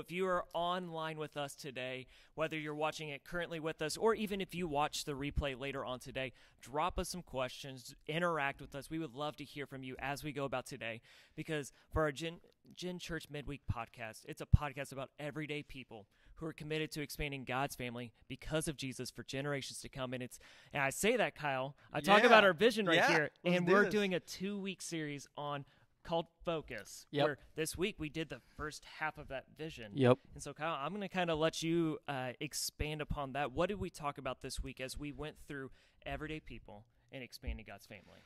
If you are online with us today, whether you're watching it currently with us or even if you watch the replay later on today, drop us some questions, interact with us. We would love to hear from you as we go about today because for our Gen, Gen Church Midweek podcast, it's a podcast about everyday people who are committed to expanding God's family because of Jesus for generations to come. And it's and I say that, Kyle. I talk Yeah. about our vision right Yeah. here, Let's and do we're this. doing a two week series on called Focus. Yep. Where this week we did the first half of that vision. Yep. And so, Kyle, I'm going to kind of let you uh, expand upon that. What did we talk about this week as we went through everyday people and expanding God's family?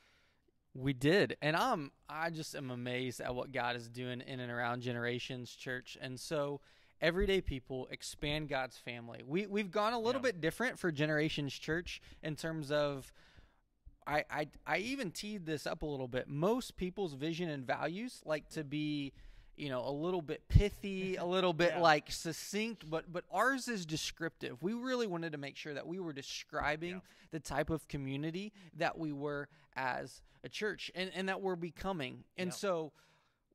We did, and I'm I just am amazed at what God is doing in and around Generations Church, and so everyday people expand God's family. We we've gone a little Yeah. bit different for Generations Church in terms of. I, I I even teed this up a little bit. Most people's vision and values like to be, you know, a little bit pithy, a little bit Yeah. like succinct, but but ours is descriptive. We really wanted to make sure that we were describing Yeah. the type of community that we were as a church and, and that we're becoming. And Yeah. so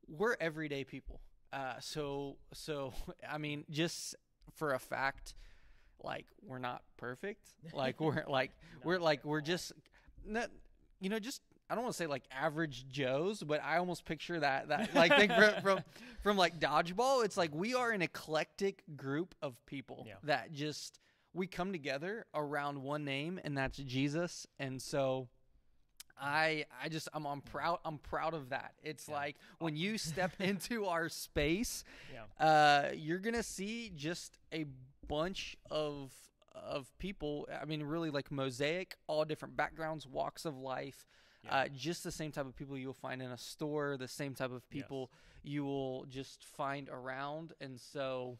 we're everyday people. Uh, so so I mean, just for a fact, like we're not perfect. Like we're like we're like we're just not you know just I don't want to say like average Joes, but I almost picture that that like think from, from from like dodgeball. It's like we are an eclectic group of people Yeah. that just we come together around one name, and that's Jesus. And so I I just I'm I'm proud I'm proud of that. It's Yeah. like when you step into our space, Yeah. uh, you're gonna see just a bunch of of people. I mean, really like mosaic, all different backgrounds, walks of life. Yeah. Uh, just the same type of people you'll find in a store, the same type of people you will just find around, and so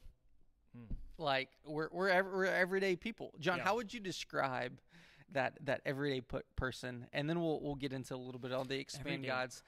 Hmm. like we're we're, ev- we're everyday people. John, Yeah. how would you describe that that everyday person? And then we'll we'll get into a little bit on the expand Everyday. God's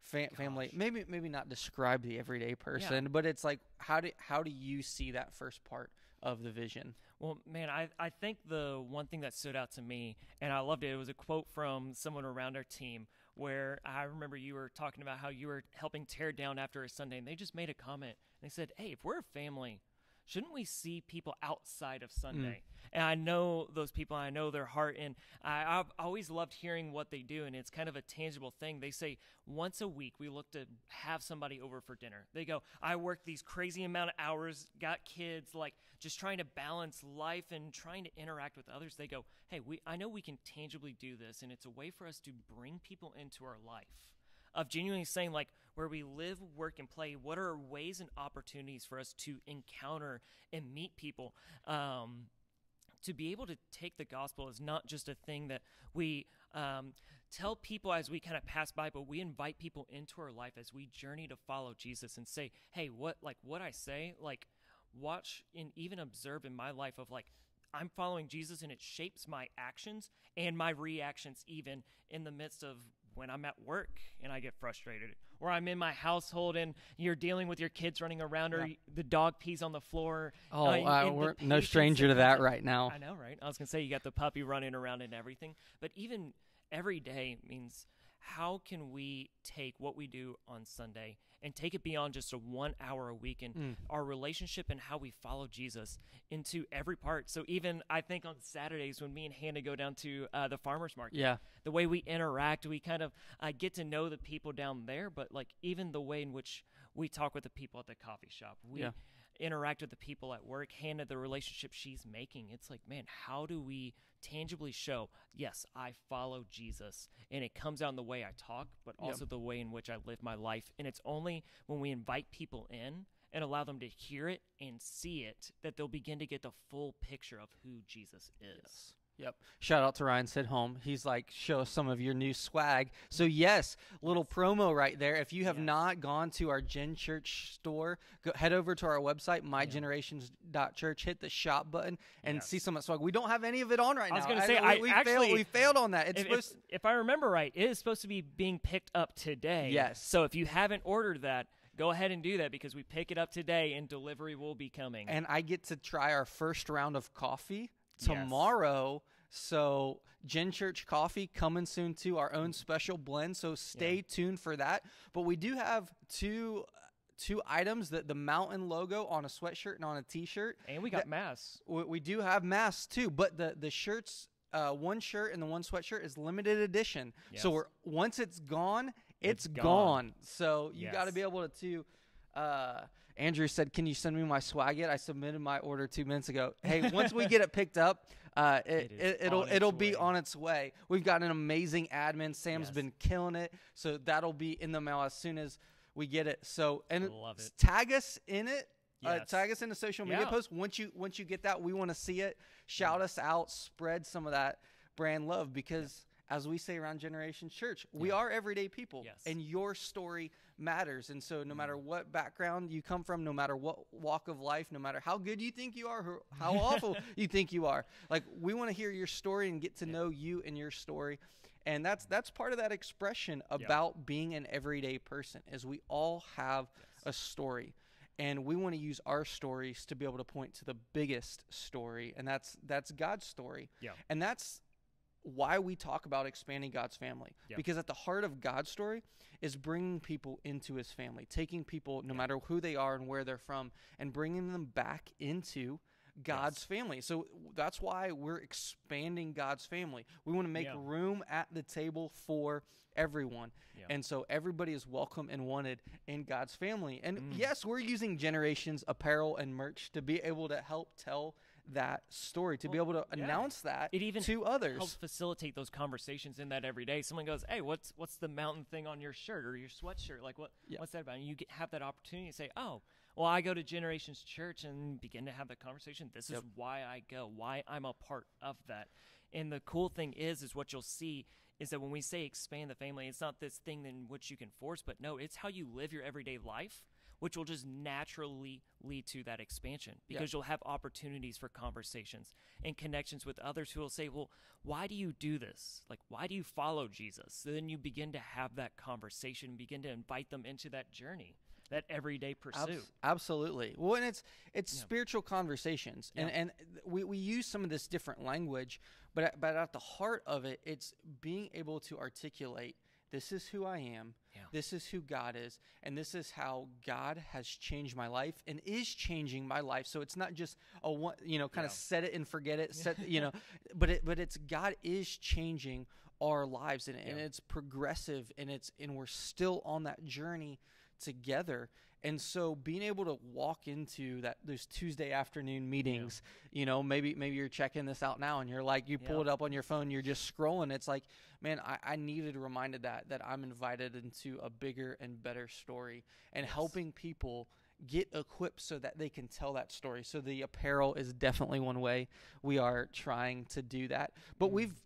fa- family. Maybe maybe not describe the everyday person, but it's like how do how do you see that first part of the vision? Well, man, I, I think the one thing that stood out to me, and I loved it, it was a quote from someone around our team where I remember you were talking about how you were helping tear down after a Sunday, and they just made a comment. And They said, Hey, if we're a family, shouldn't we see people outside of mm. Sunday? And I know those people, I know their heart, and I, I've always loved hearing what they do, and it's kind of a tangible thing. They say once a week we look to have somebody over for dinner. They go, I work these crazy amount of hours, got kids, like just trying to balance life and trying to interact with others. They go, hey, we I know we can tangibly do this, and it's a way for us to bring people into our life of genuinely saying like where we live work and play what are ways and opportunities for us to encounter and meet people? Um, to be able to take the gospel is not just a thing that we um, tell people as we kind of pass by but we invite people into our life as we journey to follow jesus and say hey what like what i say like watch and even observe in my life of like i'm following jesus and it shapes my actions and my reactions even in the midst of when i'm at work and i get frustrated or i'm in my household and you're dealing with your kids running around or Yeah. the dog pees on the floor Oh, uh, we're no stranger to that right now. I know, right? I was gonna say you got the puppy running around and everything, but even every day means how can we take what we do on Sunday and take it beyond just a one hour a week and Mm. our relationship and how we follow Jesus into every part. So even I think on Saturdays when me and Hannah go down to uh, the farmers market, Yeah. the way we interact, we kind of uh, get to know the people down there, but like even the way in which we talk with the people at the coffee shop, we Yeah. Interact with the people at work, Hannah, the relationship she's making. It's like, man, how do we tangibly show, yes, I follow Jesus, and it comes out in the way I talk, but also the way in which I live my life. And it's only when we invite people in and allow them to hear it and see it that they'll begin to get the full picture of who Jesus is. Yep. Shout out to Ryan Sidholm. He's like, show us some of your new swag. So yes, little promo right there. If you have not gone to our Gen Church store, go head over to our website, mygenerations.church, hit the shop button, and Yes. see some of that swag. We don't have any of it on right now. I was gonna say, I we, we actually- failed, we failed on that. It's if, supposed if, if I remember right, it is supposed to be being picked up today. Yes. So if you haven't ordered that, go ahead and do that because we pick it up today and delivery will be coming. and I get to try our first round of coffee Yes. tomorrow. So Gen Church Coffee coming soon to our own special blend. So stay tuned for that. But we do have two two items: that the mountain logo on a sweatshirt and on a t-shirt. And we got That- masks. We, we do have masks too, but the the shirts, uh, one shirt and the one sweatshirt is limited edition. So we're once it's gone, it's, It's gone. gone. So you got to be able to. to uh, Andrew said, "Can you send me my swag yet?" I submitted my order two minutes ago. Hey, once we get it picked up, uh, it, It it, will on it'll be on its way. We've got an amazing admin. Sam's Yes. been killing it, so that'll be in the mail as soon as we get it. So and it. tag us in it. Uh, tag us in the social media Yeah. post once you once you get that. We want to see it. Shout us out. Spread some of that brand love because. As we say around Generation Church, we Yeah. are everyday people, Yes. and your story matters. And so, no mm. matter what background you come from, no matter what walk of life, no matter how good you think you are, how awful you think you are, like we want to hear your story and get to know you and your story. And that's that's part of that expression about being an everyday person. Is we all have a story, and we want to use our stories to be able to point to the biggest story, and that's that's God's story. Yeah. And that's why we talk about expanding God's family. Yeah. Because at the heart of God's story is bringing people into his family, taking people, no matter who they are and where they're from, and bringing them back into God's Yes. family. So that's why we're expanding God's family. We want to make Yeah. room at the table for everyone. Yeah. And so everybody is welcome and wanted in God's family. And Mm. yes, we're using Generations apparel and merch to be able to help tell that story, to be able to yeah. announce that It even to others. helps facilitate those conversations in that every day. Someone goes, "Hey, what's what's the mountain thing on your shirt or your sweatshirt? Like what Yeah. what's that about?" And you get, have that opportunity to say, "Oh, well, I go to Generations Church and begin to have that conversation. This Yep. is why I go, why I'm a part of that." And the cool thing is, is what you'll see is that when we say expand the family, it's not this thing in which you can force, but no, it's how you live your everyday life, which will just naturally lead to that expansion Yeah. because you'll have opportunities for conversations and connections with others who will say, Well, why do you do this? Like, why do you follow Jesus? So then you begin to have that conversation, begin to invite them into that journey, that everyday pursuit. Abs- absolutely. Well, and it's it's Yeah. spiritual conversations, and Yeah. and we, we use some of this different language, but but at the heart of it, it's being able to articulate. This is who I am. Yeah. This is who God is, and this is how God has changed my life and is changing my life. So it's not just a one, you know, kind of set it and forget it. Set, you know, but it but it's God is changing our lives, and, and it's progressive, and it's and we're still on that journey together. And so being able to walk into that those Tuesday afternoon meetings, you know, maybe maybe you're checking this out now and you're like you pull it up on your phone, you're just scrolling. It's like, man, I, I needed reminded that that I'm invited into a bigger and better story and Yes. helping people get equipped so that they can tell that story. So the apparel is definitely one way we are trying to do that. But Mm. we've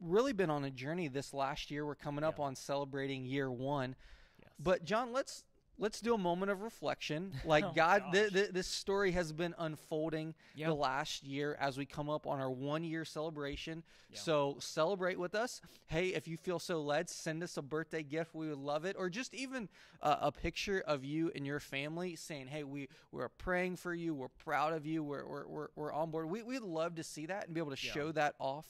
really been on a journey this last year. We're coming up Yeah. on celebrating year 1. Yes. But John, let's let's do a moment of reflection. Like Oh, God, th- th- this story has been unfolding Yeah. the last year as we come up on our one year celebration. Yeah. So celebrate with us. Hey, if you feel so led, send us a birthday gift. We would love it, or just even uh, a picture of you and your family saying, "Hey, we we're praying for you. We're proud of you. We're we're we're, we're on board." We we'd love to see that and be able to Yeah. show that off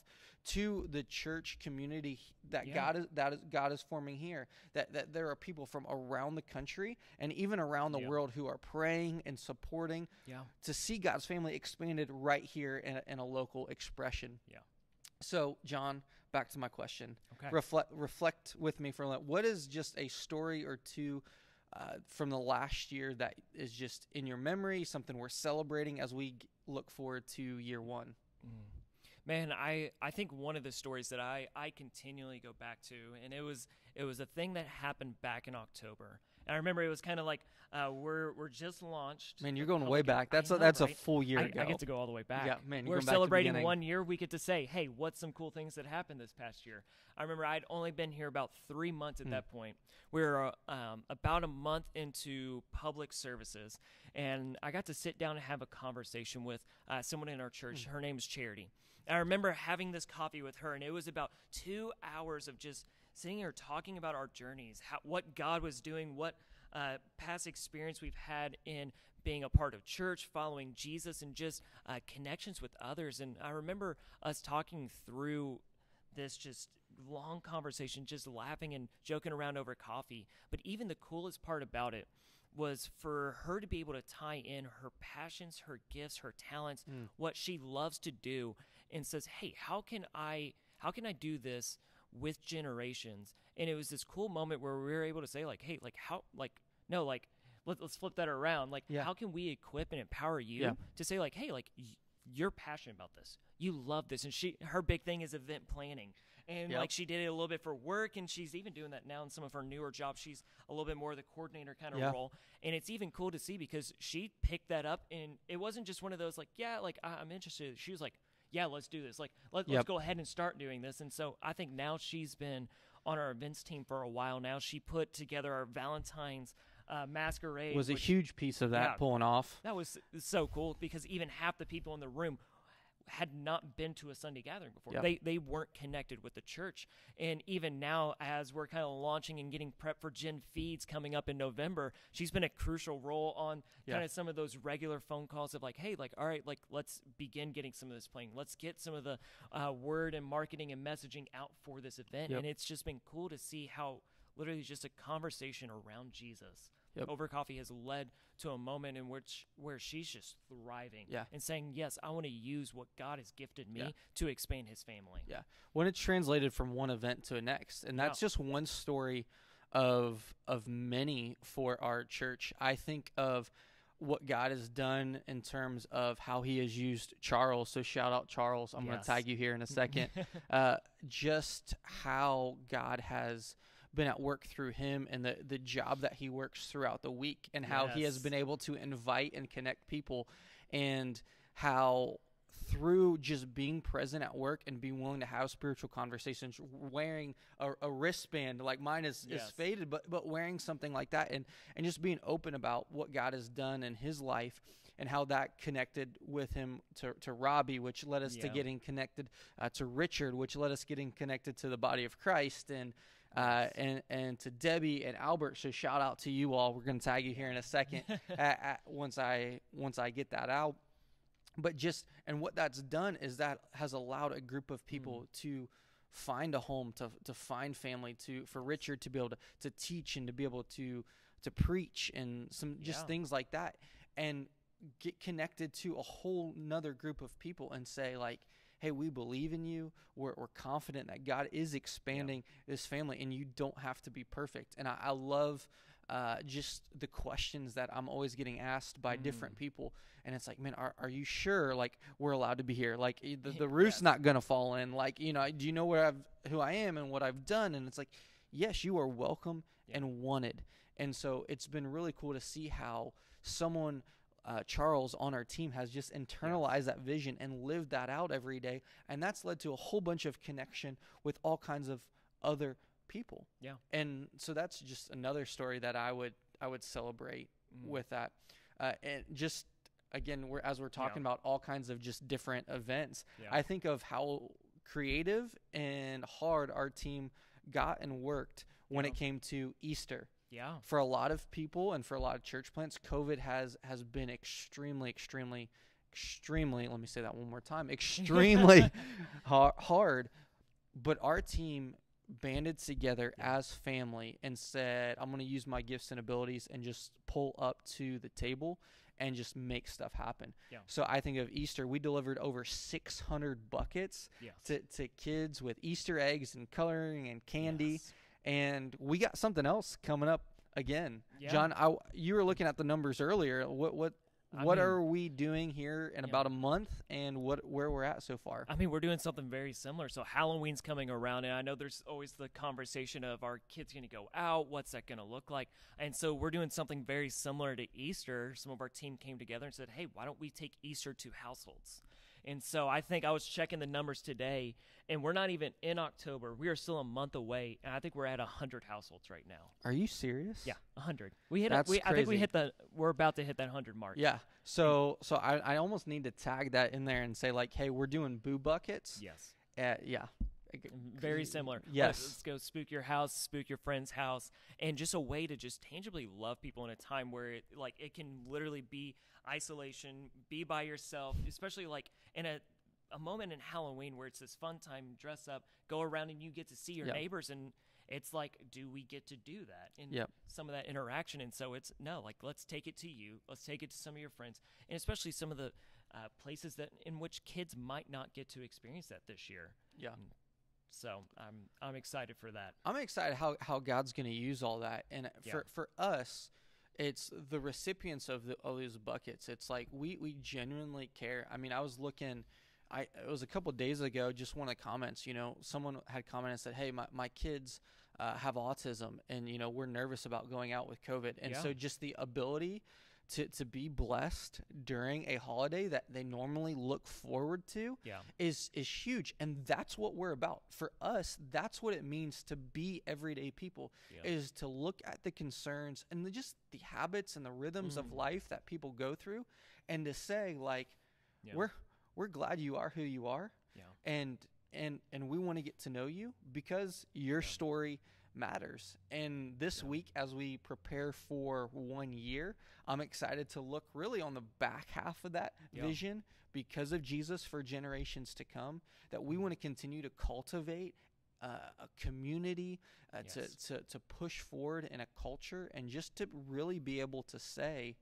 to the church community that Yeah. God is that is God is forming here. That that there are people from around the country and even around the Yeah. world who are praying and supporting yeah. to see God's family expanded right here in a, in a local expression. Yeah. So, John, back to my question. Okay. Reflect reflect with me for a minute. What is just a story or two uh, from the last year that is just in your memory, something we're celebrating as we look forward to year one? Mm. Man, I, I think one of the stories that I, I continually go back to, and it was it was a thing that happened back in October. And I remember it was kind of like uh, we're we're just launched. Man, you're going way back. That's a, know, that's right? a full year I, ago. I get to go all the way back. Yeah, man, you're We're going back to the celebrating one year. We get to say, hey, what's some cool things that happened this past year? I remember I'd only been here about three months at Hmm. that point. We were uh, um, about a month into public services, and I got to sit down and have a conversation with uh, someone in our church. Hmm. Her name's Charity. And I remember having this coffee with her, and it was about two hours of just sitting here talking about our journeys, how, what God was doing, what uh, past experience we've had in being a part of church, following Jesus, and just uh, connections with others. And I remember us talking through this just long conversation, just laughing and joking around over coffee. But even the coolest part about it was for her to be able to tie in her passions, her gifts, her talents, Mm. what she loves to do and says, "Hey, how can I how can I do this with generations?" And it was this cool moment where we were able to say like, "Hey, like how like no, like let, let's flip that around. Like Yeah. how can we equip and empower you Yeah. to say like, "Hey, like y- you're passionate about this. You love this." And she her big thing is event planning. And Yep. like she did it a little bit for work and she's even doing that now in some of her newer jobs. She's a little bit more of the coordinator kind of Yeah. role. And it's even cool to see because she picked that up and it wasn't just one of those like, yeah, like I- I'm interested. She was like, yeah, let's do this. Like, let, let's Yep. go ahead and start doing this. And so I think now she's been on our events team for a while now. She put together our Valentine's uh, masquerade. was a which- huge piece of that yeah. pulling off. that was so cool because even half the people in the room had not been to a Sunday gathering before. Yeah. They they weren't connected with the church. And even now as we're kind of launching and getting prep for Gen Feeds coming up in November, she's been a crucial role on Yeah. kind of some of those regular phone calls of like, hey, like all right, like let's begin getting some of this playing. Let's get some of the uh, word and marketing and messaging out for this event. Yep. And it's just been cool to see how literally just a conversation around Jesus Yep. over coffee has led to a moment in which where she's just thriving Yeah. and saying yes i want to use what god has gifted me Yeah. to expand his family Yeah. When it's translated from one event to the next, and that's just one story of of many for our church. I think of what God has done in terms of how He has used Charles. So shout out Charles. I'm going to tag you here in a second. uh, just how God has been at work through him and the the job that he works throughout the week and how he has been able to invite and connect people and how through just being present at work and being willing to have spiritual conversations wearing a, a wristband like mine is, is faded but but wearing something like that and and just being open about what God has done in his life and how that connected with him to, to Robbie, which led us to getting connected uh, to Richard, which led us getting connected to the body of Christ, and uh, and and to Debbie and Albert. So shout out to you all. We're going to tag you here in a second at, at, uh, uh, once I once I get that out. But just and what that's done is that has allowed a group of people mm. to find a home, to to find family, to for Richard to be able to to teach and to be able to to preach and some just Yeah. things like that, and get connected to a whole nother group of people and say like hey we believe in you. We're, we're confident that god is expanding this family and you don't have to be perfect. And i, I love uh, just the questions that i'm always getting asked by different people. And it's like man are, are you sure like we're allowed to be here? Like eh, the, the roof's Yes. not gonna fall in. Like you know do you know where i've who i am and what i've done? And it's like yes you are welcome Yeah. and wanted. And so it's been really cool to see how someone uh, Charles on our team has just internalized that vision and lived that out every day, and that's led to a whole bunch of connection with all kinds of other people. Yeah. and so that's just another story that I would I would celebrate Mm. with that, uh, and just again we're as we're talking about all kinds of just different events. Yeah. I think of how creative and hard our team got and worked when Yeah. it came to Easter yeah for a lot of people and for a lot of church plants, COVID has has been extremely, extremely, extremely. Let me say that one more time. Extremely har- hard. But our team banded together Yeah. as family and said, "I'm going to use my gifts and abilities and just pull up to the table." And just make stuff happen. Yeah. So I think of Easter, we delivered over 600 buckets to, to kids with Easter eggs and coloring and candy Yes. And we got something else coming up again. Yeah. John, I, you were looking at the numbers earlier. What what I what mean- are we doing here in Yeah. about a month, and what where we're at so far? I mean, we're doing something very similar. So Halloween's coming around, and I know there's always the conversation of our kids going to go out. What's that going to look like? And so we're doing something very similar to Easter. Some of our team came together and said, "Hey, why don't we take Easter to households?" And so I think I was checking the numbers today, and we're not even in October. We are still a month away, and I think we're at hundred households right now. Are you serious? Yeah, hundred. We hit. That's a, we, I think we hit the. We're about to hit that hundred mark. Yeah. So so I, I almost need to tag that in there and say like, hey, we're doing boo buckets. Yes. Uh, yeah. Very similar. Yes. Let's, go spook your house, spook your friend's house, and just a way to just tangibly love people in a time where it like it can literally be isolation, be by yourself, especially like in a a moment in Halloween where it's this fun time, dress up, go around and you get to see your Yeah. neighbors and it's like, do we get to do that? And Yep. some of that interaction. And so it's no, like, let's take it to you. Let's take it to some of your friends, and especially some of the uh, places that in which kids might not get to experience that this year. Yeah. So I'm I'm excited for that. I'm excited how, how God's going to use all that. And Yeah. for, for us, it's the recipients of the of these buckets. It's like we, we genuinely care. I mean, I was looking, I it was a couple days ago. Just one of the comments, you know, someone had commented and said, "Hey, my my kids uh, have autism, and you know we're nervous about going out with COVID." And Yeah. so just the ability to to be blessed during a holiday that they normally look forward to Yeah. is is huge and that's what we're about for us that's what it means to be everyday people Yeah. is to look at the concerns and the, just the habits and the rhythms of Mm. life that people go through and to say like Yeah. we're we're glad you are who you are Yeah. and and and we want to get to know you because your story matters and this Yeah. week as we prepare for one year i'm excited to look really on the back half of that Yeah. vision because of jesus for generations to come that we want to continue to cultivate uh, a community uh, to, Yes. to, to push forward in a culture and just to really be able to say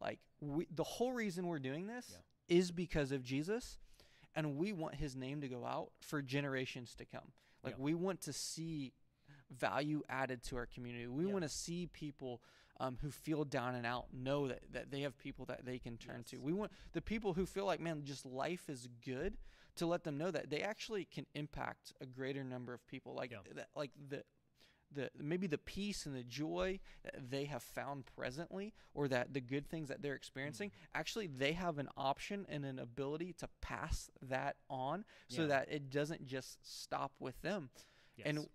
like we, the whole reason we're doing this Yeah. is because of jesus and we want his name to go out for generations to come like we want to see value added to our community. We Yeah. want to see people um, who feel down and out know that, that they have people that they can turn to. We want the people who feel like man just life is good to let them know that they actually can impact a greater number of people. Like Yeah. that like the the maybe the peace and the joy that they have found presently or that the good things that they're experiencing actually they have an option and an ability to pass that on so that it doesn't just stop with them. Yes. and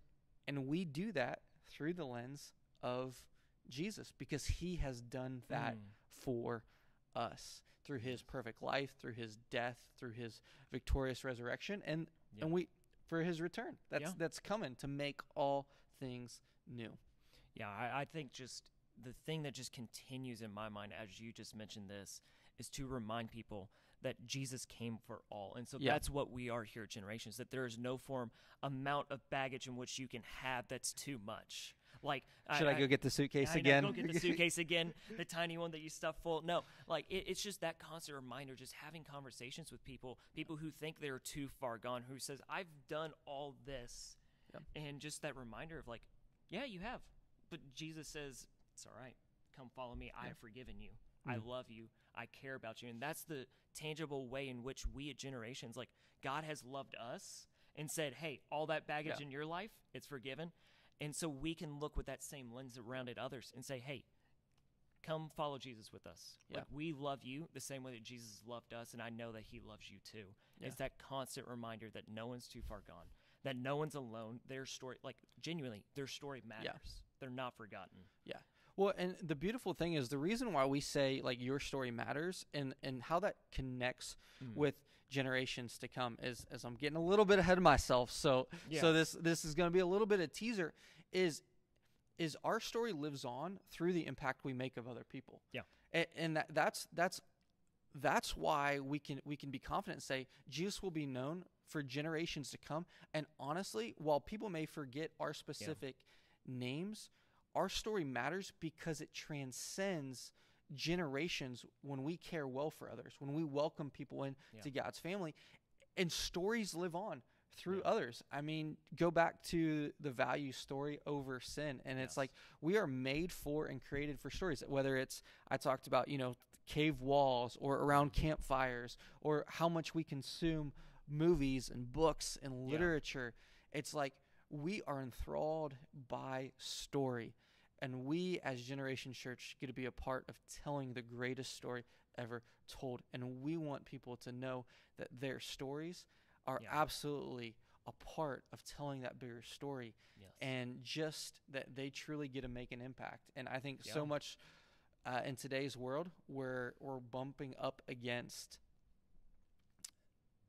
and we do that through the lens of Jesus because he has done that Mm. for us through his perfect life through his death through his victorious resurrection and Yeah. and we for his return that's Yeah. that's coming to make all things new Yeah, I, I think just the thing that just continues in my mind as you just mentioned this is to remind people that Jesus came for all. And so Yeah. that's what we are here at Generations, that there is no form amount of baggage in which you can have that's too much. Like should i, go get the suitcase I know, again go get the suitcase again, the tiny one that you stuff full. No, like it, it's just that constant reminder, just having conversations with people, people who think they're too far gone, who says, "I've done all this," and just that reminder of like, "Yeah, you have," but Jesus says, "It's all right. Come follow me. I have forgiven you. I Mm. love you. I care about you." And that's the tangible way in which we at Generations, like God has loved us and said, "Hey, all that baggage Yeah. in your life, it's forgiven." And so we can look with that same lens around at others and say, hey, come follow Jesus with us. Yeah. Like we love you the same way that Jesus loved us, and I know that he loves you too. Yeah. It's that constant reminder that no one's too far gone, that no one's alone. Their story, like genuinely, their story matters. They're not forgotten. Well, and the beautiful thing is the reason why we say like your story matters and and how that connects Mm. with generations to come is as I'm getting a little bit ahead of myself. So Yeah. so this this is going to be a little bit of teaser is is our story lives on through the impact we make of other people. Yeah. And, and that, that's that's that's why we can we can be confident and say Jesus will be known for generations to come. And honestly, while people may forget our specific names, our story matters because it transcends generations when we care well for others, when we welcome people in Yeah. God's family, and stories live on through Yeah. others. I mean, go back to the value story over sin, and it's like we are made for and created for stories. Whether it's I talked about, you know, cave walls or around campfires, or how much we consume movies and books and Yeah. literature. It's like we are enthralled by story. And we, as Generation Church, get to be a part of telling the greatest story ever told. And we want people to know that their stories are Yeah. absolutely a part of telling that bigger story Yes. and just that they truly get to make an impact. And I think so much uh, in today's world, where we're bumping up against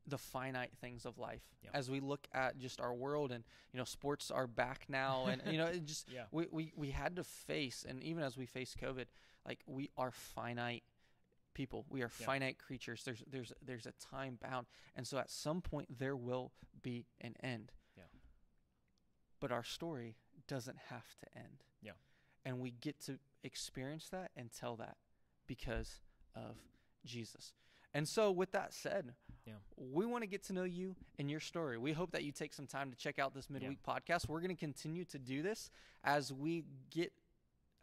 the finite things of life Yeah. as we look at just our world and you know sports are back now and you know it just yeah. we, we we had to face and even as we face covid like we are finite people we are Yeah. finite creatures there's there's there's a time bound and so at some point there will be an end Yeah. but our story doesn't have to end. Yeah. And we get to experience that and tell that because of Jesus. And so, with that said, Yeah. we want to get to know you and your story. We hope that you take some time to check out this midweek podcast. We're going to continue to do this as we get,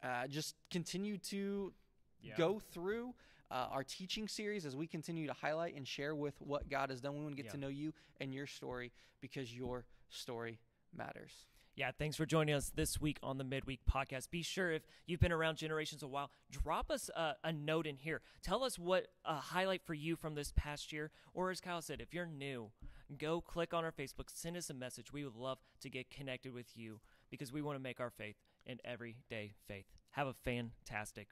uh, just continue to Yeah. go through uh, our teaching series as we continue to highlight and share with what God has done. We want to get Yeah. to know you and your story because your story matters. Yeah, thanks for joining us this week on the Midweek Podcast. Be sure if you've been around Generations a while, drop us a, a note in here. Tell us what a highlight for you from this past year, or as Kyle said, if you're new, go click on our Facebook, send us a message. We would love to get connected with you because we want to make our faith an everyday faith. Have a fantastic.